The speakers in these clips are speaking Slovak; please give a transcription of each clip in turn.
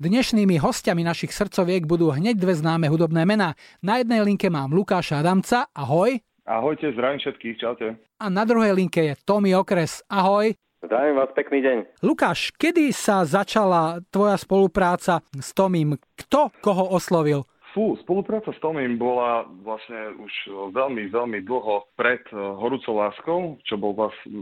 Dnešnými hostiami našich srdcoviek budú hneď dve známe hudobné mená. Na jednej linke mám Lukáša Adamca, ahoj. Ahojte, zdravím všetkých, čaute. A na druhej linke je Tommy Okres, ahoj. Zdravím vás, pekný deň. Lukáš, kedy sa začala tvoja spolupráca s Tomím? Kto koho oslovil? Fú, spolupráca s Tomím bola vlastne už veľmi, veľmi dlho pred eh, Horúcou láskou, čo bol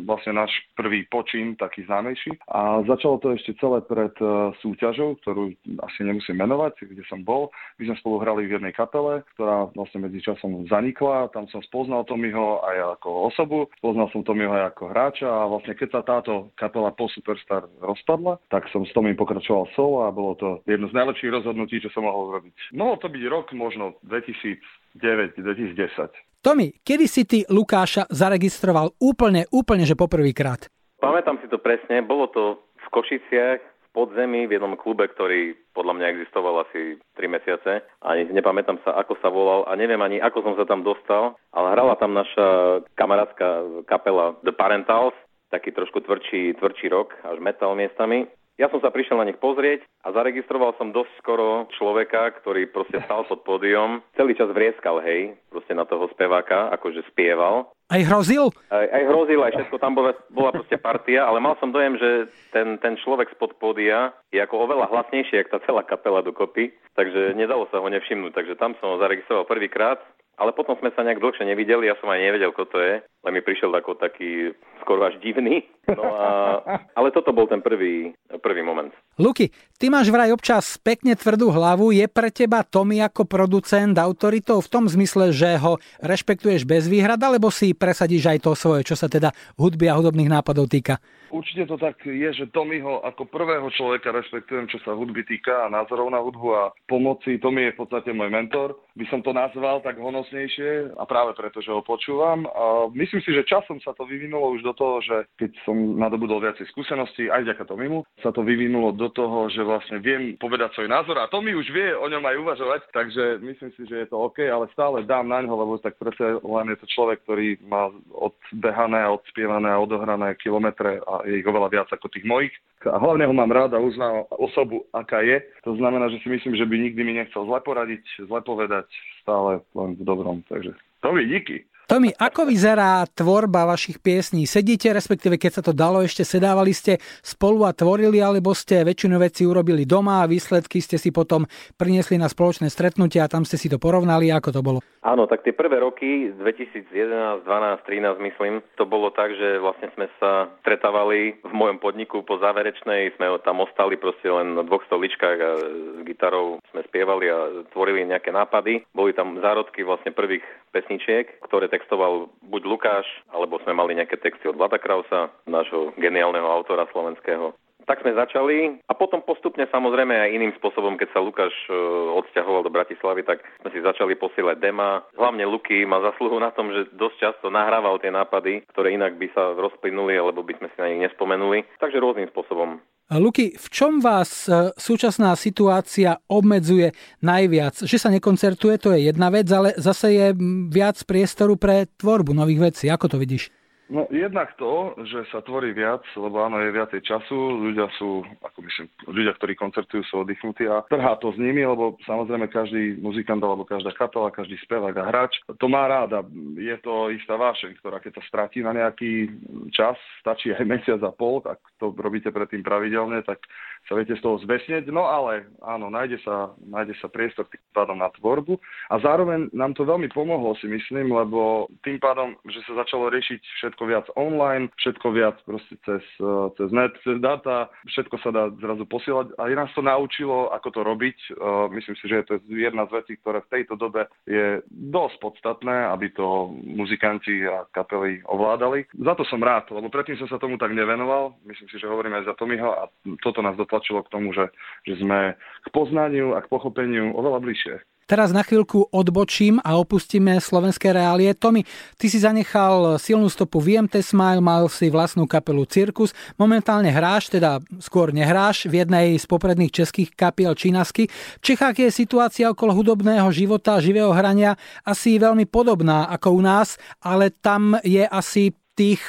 vlastne náš prvý počin, taký známejší. A začalo to ešte celé pred eh, súťažou, ktorú asi nemusím menovať, kde som bol. My sme spolu hrali v jednej kapele, ktorá vlastne medzi časom zanikla. Tam som spoznal Tomyho aj ako osobu, spoznal som Tomyho aj ako hráča a vlastne keď sa táto kapela po Superstar rozpadla, tak som s Tomym pokračoval solo a bolo to jedno z najlepších rozhodnutí, čo som mohol urobiť. Mohol to byť byť rok možno 2009-2010. Tomi, kedy si ty Lukáša zaregistroval úplne, úplne, že poprvýkrát? Pamätám si to presne, bolo to v Košiciach, v podzemí, v jednom klube, ktorý podľa mňa existoval asi 3 mesiace. Ani nepamätám sa, ako sa volal a neviem ani, ako som sa tam dostal, ale hrala tam naša kamarátska kapela The Parentals, taký trošku tvrdší, tvrdší rok, až metal miestami. Ja som sa prišiel na nich pozrieť a zaregistroval som dosť skoro človeka, ktorý proste stal pod pódium. Celý čas vrieskal, hej, proste na toho speváka, akože spieval. Aj hrozil? Aj, aj hrozil, aj všetko tam bola, bola proste partia, ale mal som dojem, že ten, ten človek spod pódia je ako oveľa hlasnejší, jak tá celá kapela dokopy, takže nedalo sa ho nevšimnúť, takže tam som ho zaregistroval prvýkrát ale potom sme sa nejak dlhšie nevideli, ja som aj nevedel, kto to je, len mi prišiel ako taký skoro až divný. No a, ale toto bol ten prvý, prvý moment. Luky, ty máš vraj občas pekne tvrdú hlavu, je pre teba Tommy ako producent autoritou v tom zmysle, že ho rešpektuješ bez výhrad, alebo si presadíš aj to svoje, čo sa teda hudby a hudobných nápadov týka? Určite to tak je, že Tommyho ako prvého človeka rešpektujem, čo sa hudby týka a názorov na hudbu a pomoci. Tommy je v podstate môj mentor. By som to nazval tak honosnejšie a práve preto, že ho počúvam. A myslím si, že časom sa to vyvinulo už do toho, že keď som nadobudol viacej skúseností, aj vďaka Tomimu, sa to vyvinulo do toho, že vlastne viem povedať svoj názor a Tommy už vie o ňom aj uvažovať, takže myslím si, že je to OK, ale stále dám na ňo, lebo tak predsa len je to človek, ktorý má odbehané, odspievané a odohrané kilometre a je ich oveľa viac ako tých mojich. A hlavne ho mám rád a uznám osobu, aká je. To znamená, že si myslím, že by nikdy mi nechcel zle poradiť, zle povedať, stále len v dobrom. Takže to mi díky. Tomi, ako vyzerá tvorba vašich piesní? Sedíte, respektíve keď sa to dalo, ešte sedávali ste spolu a tvorili, alebo ste väčšinu veci urobili doma a výsledky ste si potom priniesli na spoločné stretnutia a tam ste si to porovnali, ako to bolo? Áno, tak tie prvé roky, 2011, 12, 13 myslím, to bolo tak, že vlastne sme sa stretávali v mojom podniku po záverečnej, sme tam ostali proste len na dvoch stoličkách a s gitarou sme spievali a tvorili nejaké nápady. Boli tam zárodky vlastne prvých pesničiek, ktoré textoval buď Lukáš, alebo sme mali nejaké texty od Vlada Krausa, nášho geniálneho autora slovenského. Tak sme začali a potom postupne samozrejme aj iným spôsobom, keď sa Lukáš e, odsťahoval do Bratislavy, tak sme si začali posielať dema. Hlavne Luky má zasluhu na tom, že dosť často nahrával tie nápady, ktoré inak by sa rozplynuli alebo by sme si na nich nespomenuli. Takže rôznym spôsobom. Luky, v čom vás e, súčasná situácia obmedzuje najviac? Že sa nekoncertuje, to je jedna vec, ale zase je viac priestoru pre tvorbu nových vecí. Ako to vidíš? No jednak to, že sa tvorí viac, lebo áno, je viacej času, ľudia sú, ako myslím, ľudia, ktorí koncertujú, sú oddychnutí a trhá to s nimi, lebo samozrejme každý muzikant alebo každá kapela, každý spevák a hráč to má rád a je to istá vášeň, ktorá keď sa stratí na nejaký čas, stačí aj mesiac a pol, tak to robíte predtým pravidelne, tak sa viete z toho zbesneť. No ale áno, nájde sa, nájde sa priestor tým pádom na tvorbu a zároveň nám to veľmi pomohlo si myslím, lebo tým pádom, že sa začalo riešiť všetko viac online, všetko viac proste cez, eh, cez net, cez data, všetko sa dá zrazu posielať a nás to naučilo, ako to robiť. Eh, myslím si, že to je jedna z vecí, ktoré v tejto dobe je dosť podstatné, aby to muzikanti a kapely ovládali. Za to som rád, lebo predtým som sa tomu tak nevenoval. Myslím si, že hovorím aj za Tomiho a toto nás dotlačilo tlačilo k tomu, že, že sme k poznaniu a k pochopeniu oveľa bližšie. Teraz na chvíľku odbočím a opustíme slovenské reálie. Tomi, ty si zanechal silnú stopu v IMT Smile, mal si vlastnú kapelu Cirkus. Momentálne hráš, teda skôr nehráš, v jednej z popredných českých kapiel Čínasky. V Čechách je situácia okolo hudobného života, živého hrania asi veľmi podobná ako u nás, ale tam je asi tých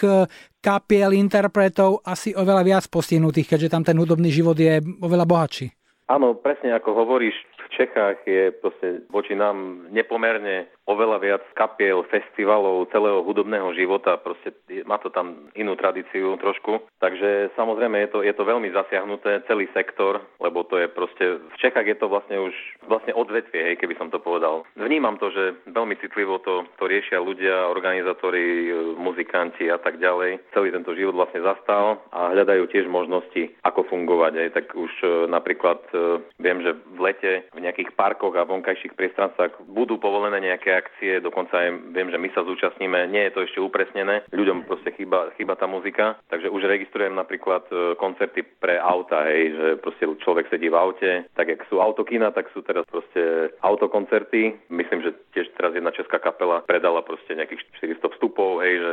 kapiel, interpretov asi oveľa viac postihnutých, keďže tam ten hudobný život je oveľa bohatší. Áno, presne ako hovoríš, Čechách je proste voči nám nepomerne oveľa viac kapiel, festivalov, celého hudobného života, proste má to tam inú tradíciu trošku. Takže samozrejme je to, je to veľmi zasiahnuté, celý sektor, lebo to je proste, v Čechách je to vlastne už vlastne odvetvie, hej, keby som to povedal. Vnímam to, že veľmi citlivo to, to riešia ľudia, organizátori, muzikanti a tak ďalej. Celý tento život vlastne zastal a hľadajú tiež možnosti, ako fungovať. Hej. Tak už e, napríklad e, viem, že v lete v nejakých parkoch a vonkajších priestranstvách budú povolené nejaké akcie, dokonca aj viem, že my sa zúčastníme, nie je to ešte upresnené, ľuďom proste chýba, chýba tá muzika, takže už registrujem napríklad e, koncerty pre auta, hej, že proste človek sedí v aute, tak jak sú autokina, tak sú teraz proste autokoncerty. Myslím, že tiež teraz jedna česká kapela predala proste nejakých 400 vstupov, hej, že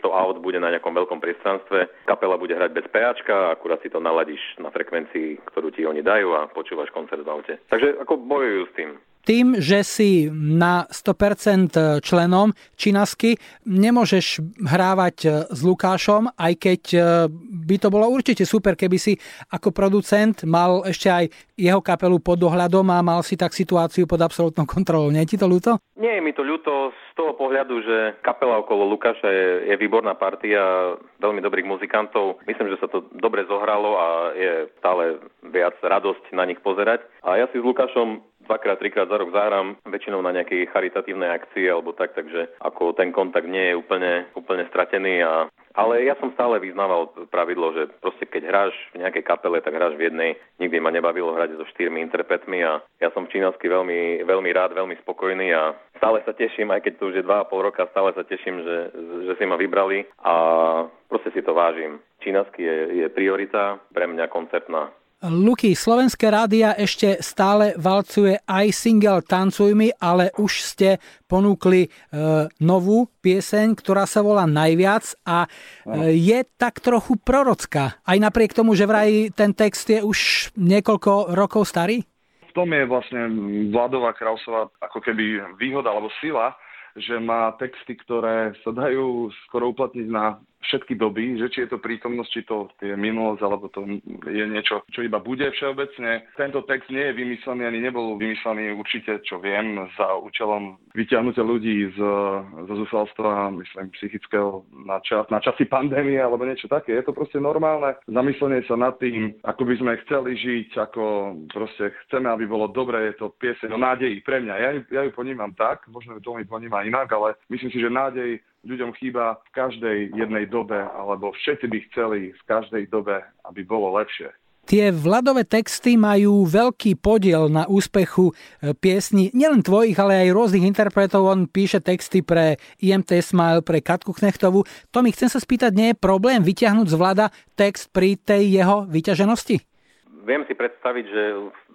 400 aut bude na nejakom veľkom priestranstve, kapela bude hrať bez PAčka, akurát si to naladíš na frekvencii, ktorú ti oni dajú a počúvaš koncert v aute. Takže ako bojujú s tým tým, že si na 100% členom Činasky, nemôžeš hrávať e, s Lukášom, aj keď e, by to bolo určite super, keby si ako producent mal ešte aj jeho kapelu pod dohľadom a mal si tak situáciu pod absolútnou kontrolou. Nie je ti to ľúto? Nie je mi to ľúto z toho pohľadu, že kapela okolo Lukáša je, je výborná partia veľmi dobrých muzikantov. Myslím, že sa to dobre zohralo a je stále viac radosť na nich pozerať. A ja si s Lukášom dvakrát, trikrát za rok zahrám, väčšinou na nejakej charitatívnej akcii alebo tak, takže ako ten kontakt nie je úplne, úplne stratený a ale ja som stále vyznával pravidlo, že proste keď hráš v nejakej kapele, tak hráš v jednej. Nikdy ma nebavilo hrať so štyrmi interpretmi a ja som čínasky veľmi, veľmi rád, veľmi spokojný a stále sa teším, aj keď to už je 2,5 roka, stále sa teším, že, že si ma vybrali a proste si to vážim. Čínasky je, je priorita, pre mňa koncertná Luky, slovenské rádia ešte stále valcuje aj single Tancuj mi, ale už ste ponúkli e, novú pieseň, ktorá sa volá Najviac a e, je tak trochu prorocká. Aj napriek tomu, že vraj ten text je už niekoľko rokov starý? V tom je vlastne Vladová Krausová ako keby výhoda alebo sila, že má texty, ktoré sa dajú skoro uplatniť na všetky doby, že či je to prítomnosť, či to je minulosť, alebo to je niečo, čo iba bude všeobecne. Tento text nie je vymyslený, ani nebol vymyslený určite, čo viem, za účelom vyťahnutia ľudí z, zo zúfalstva, myslím, psychického na, čas, na časy pandémie alebo niečo také. Je to proste normálne zamyslenie sa nad tým, ako by sme chceli žiť, ako proste chceme, aby bolo dobre, je to pieseň o nádeji pre mňa. Ja, ja ju ponímam tak, možno ju to poníma inak, ale myslím si, že nádej ľuďom chýba v každej jednej dobe, alebo všetci by chceli v každej dobe, aby bolo lepšie. Tie vladové texty majú veľký podiel na úspechu e, piesni, nielen tvojich, ale aj rôznych interpretov. On píše texty pre IMT Smile, pre Katku Knechtovú. Tomi, chcem sa spýtať, nie je problém vyťahnuť z vlada text pri tej jeho vyťaženosti? Viem si predstaviť, že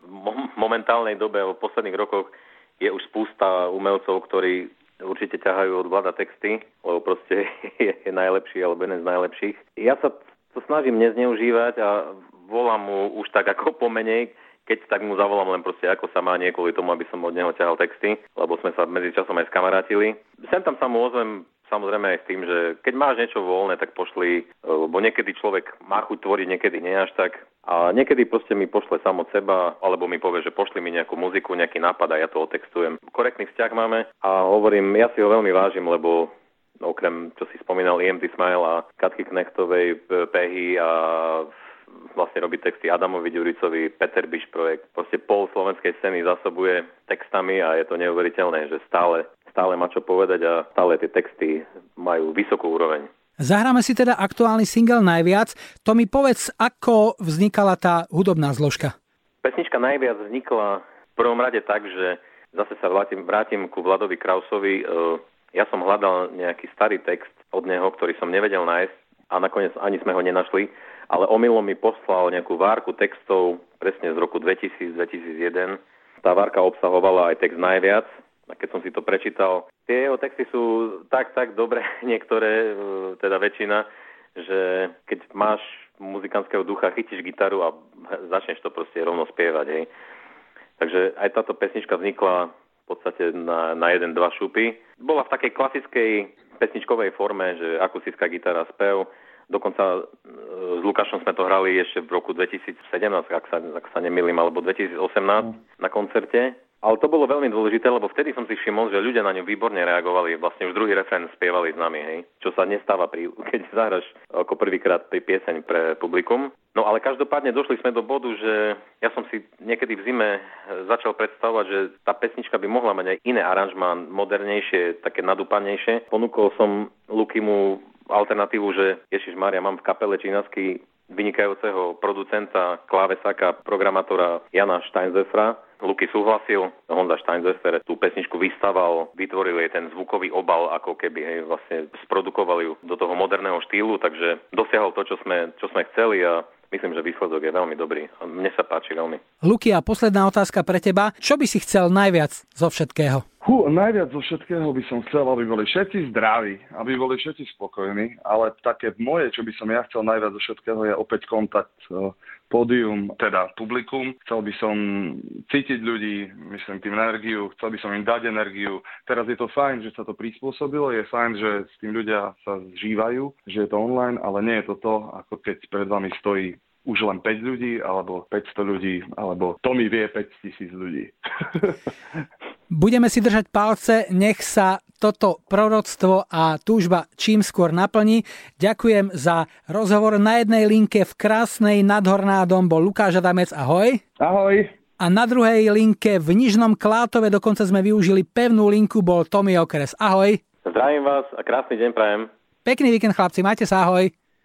v momentálnej dobe, v posledných rokoch je už spústa umelcov, ktorí určite ťahajú od vláda texty, lebo proste je, je najlepší alebo jeden z najlepších. Ja sa to snažím nezneužívať a volám mu už tak ako pomenej, keď tak mu zavolám len proste ako sa má nie kvôli tomu, aby som od neho ťahal texty, lebo sme sa medzi časom aj skamarátili. Sem tam sa mu ozvem samozrejme aj s tým, že keď máš niečo voľné, tak pošli, lebo niekedy človek má chuť tvoriť, niekedy nie až tak. A niekedy proste mi pošle sam od seba, alebo mi povie, že pošli mi nejakú muziku, nejaký nápad a ja to otextujem. Korektný vzťah máme a hovorím, ja si ho veľmi vážim, lebo okrem, čo si spomínal, EMT Smile a Katky Knechtovej, Pehy a vlastne robí texty Adamovi Ďuricovi, Peter Biš projekt. Proste pol slovenskej scény zasobuje textami a je to neuveriteľné, že stále stále má čo povedať a stále tie texty majú vysokú úroveň. Zahráme si teda aktuálny single Najviac. To mi povedz, ako vznikala tá hudobná zložka. Pesnička Najviac vznikla v prvom rade tak, že zase sa vrátim, vrátim ku Vladovi Krausovi. E, ja som hľadal nejaký starý text od neho, ktorý som nevedel nájsť a nakoniec ani sme ho nenašli, ale omylom mi poslal nejakú várku textov presne z roku 2000-2001. Tá várka obsahovala aj text Najviac a keď som si to prečítal, tie jeho texty sú tak, tak dobré, niektoré, e, teda väčšina, že keď máš muzikantského ducha, chytíš gitaru a začneš to proste rovno spievať. Hej. Takže aj táto pesnička vznikla v podstate na, na jeden, dva šupy. Bola v takej klasickej pesničkovej forme, že akustická gitara, spev Dokonca e, s Lukášom sme to hrali ešte v roku 2017, ak sa, ak sa nemýlim, alebo 2018 mm. na koncerte. Ale to bolo veľmi dôležité, lebo vtedy som si všimol, že ľudia na ňu výborne reagovali. Vlastne už druhý refrén spievali s nami, hej. Čo sa nestáva, pri, keď zahraš ako prvýkrát pri pieseň pre publikum. No ale každopádne došli sme do bodu, že ja som si niekedy v zime začal predstavovať, že tá pesnička by mohla mať aj iné aranžmá, modernejšie, také nadúpanejšie. Ponúkol som Lukimu alternatívu, že Ježiš Maria, mám v kapele čínaský vynikajúceho producenta, klávesaka, programátora Jana Steinzefra. Luky súhlasil, Honza Steinzefer tú pesničku vystaval, vytvoril jej ten zvukový obal, ako keby hej, vlastne sprodukovali ju do toho moderného štýlu, takže dosiahol to, čo sme, čo sme chceli a myslím, že výsledok je veľmi dobrý mne sa páči veľmi. Luky, a posledná otázka pre teba. Čo by si chcel najviac zo všetkého? Hú, najviac zo všetkého by som chcel, aby boli všetci zdraví, aby boli všetci spokojní, ale také moje, čo by som ja chcel najviac zo všetkého, je opäť kontakt pódium, teda publikum. Chcel by som cítiť ľudí, myslím tým energiu, chcel by som im dať energiu. Teraz je to fajn, že sa to prispôsobilo, je fajn, že s tým ľudia sa zžívajú, že je to online, ale nie je to to, ako keď pred vami stojí už len 5 ľudí, alebo 500 ľudí, alebo to mi vie 5 tisíc ľudí. Budeme si držať palce, nech sa toto proroctvo a túžba čím skôr naplní. Ďakujem za rozhovor na jednej linke v krásnej nadhornádom bol Lukáš Adamec. Ahoj. Ahoj. A na druhej linke v Nižnom Klátove dokonca sme využili pevnú linku, bol Tomi Okres. Ahoj. Zdravím vás a krásny deň prajem. Pekný víkend chlapci, majte sa ahoj.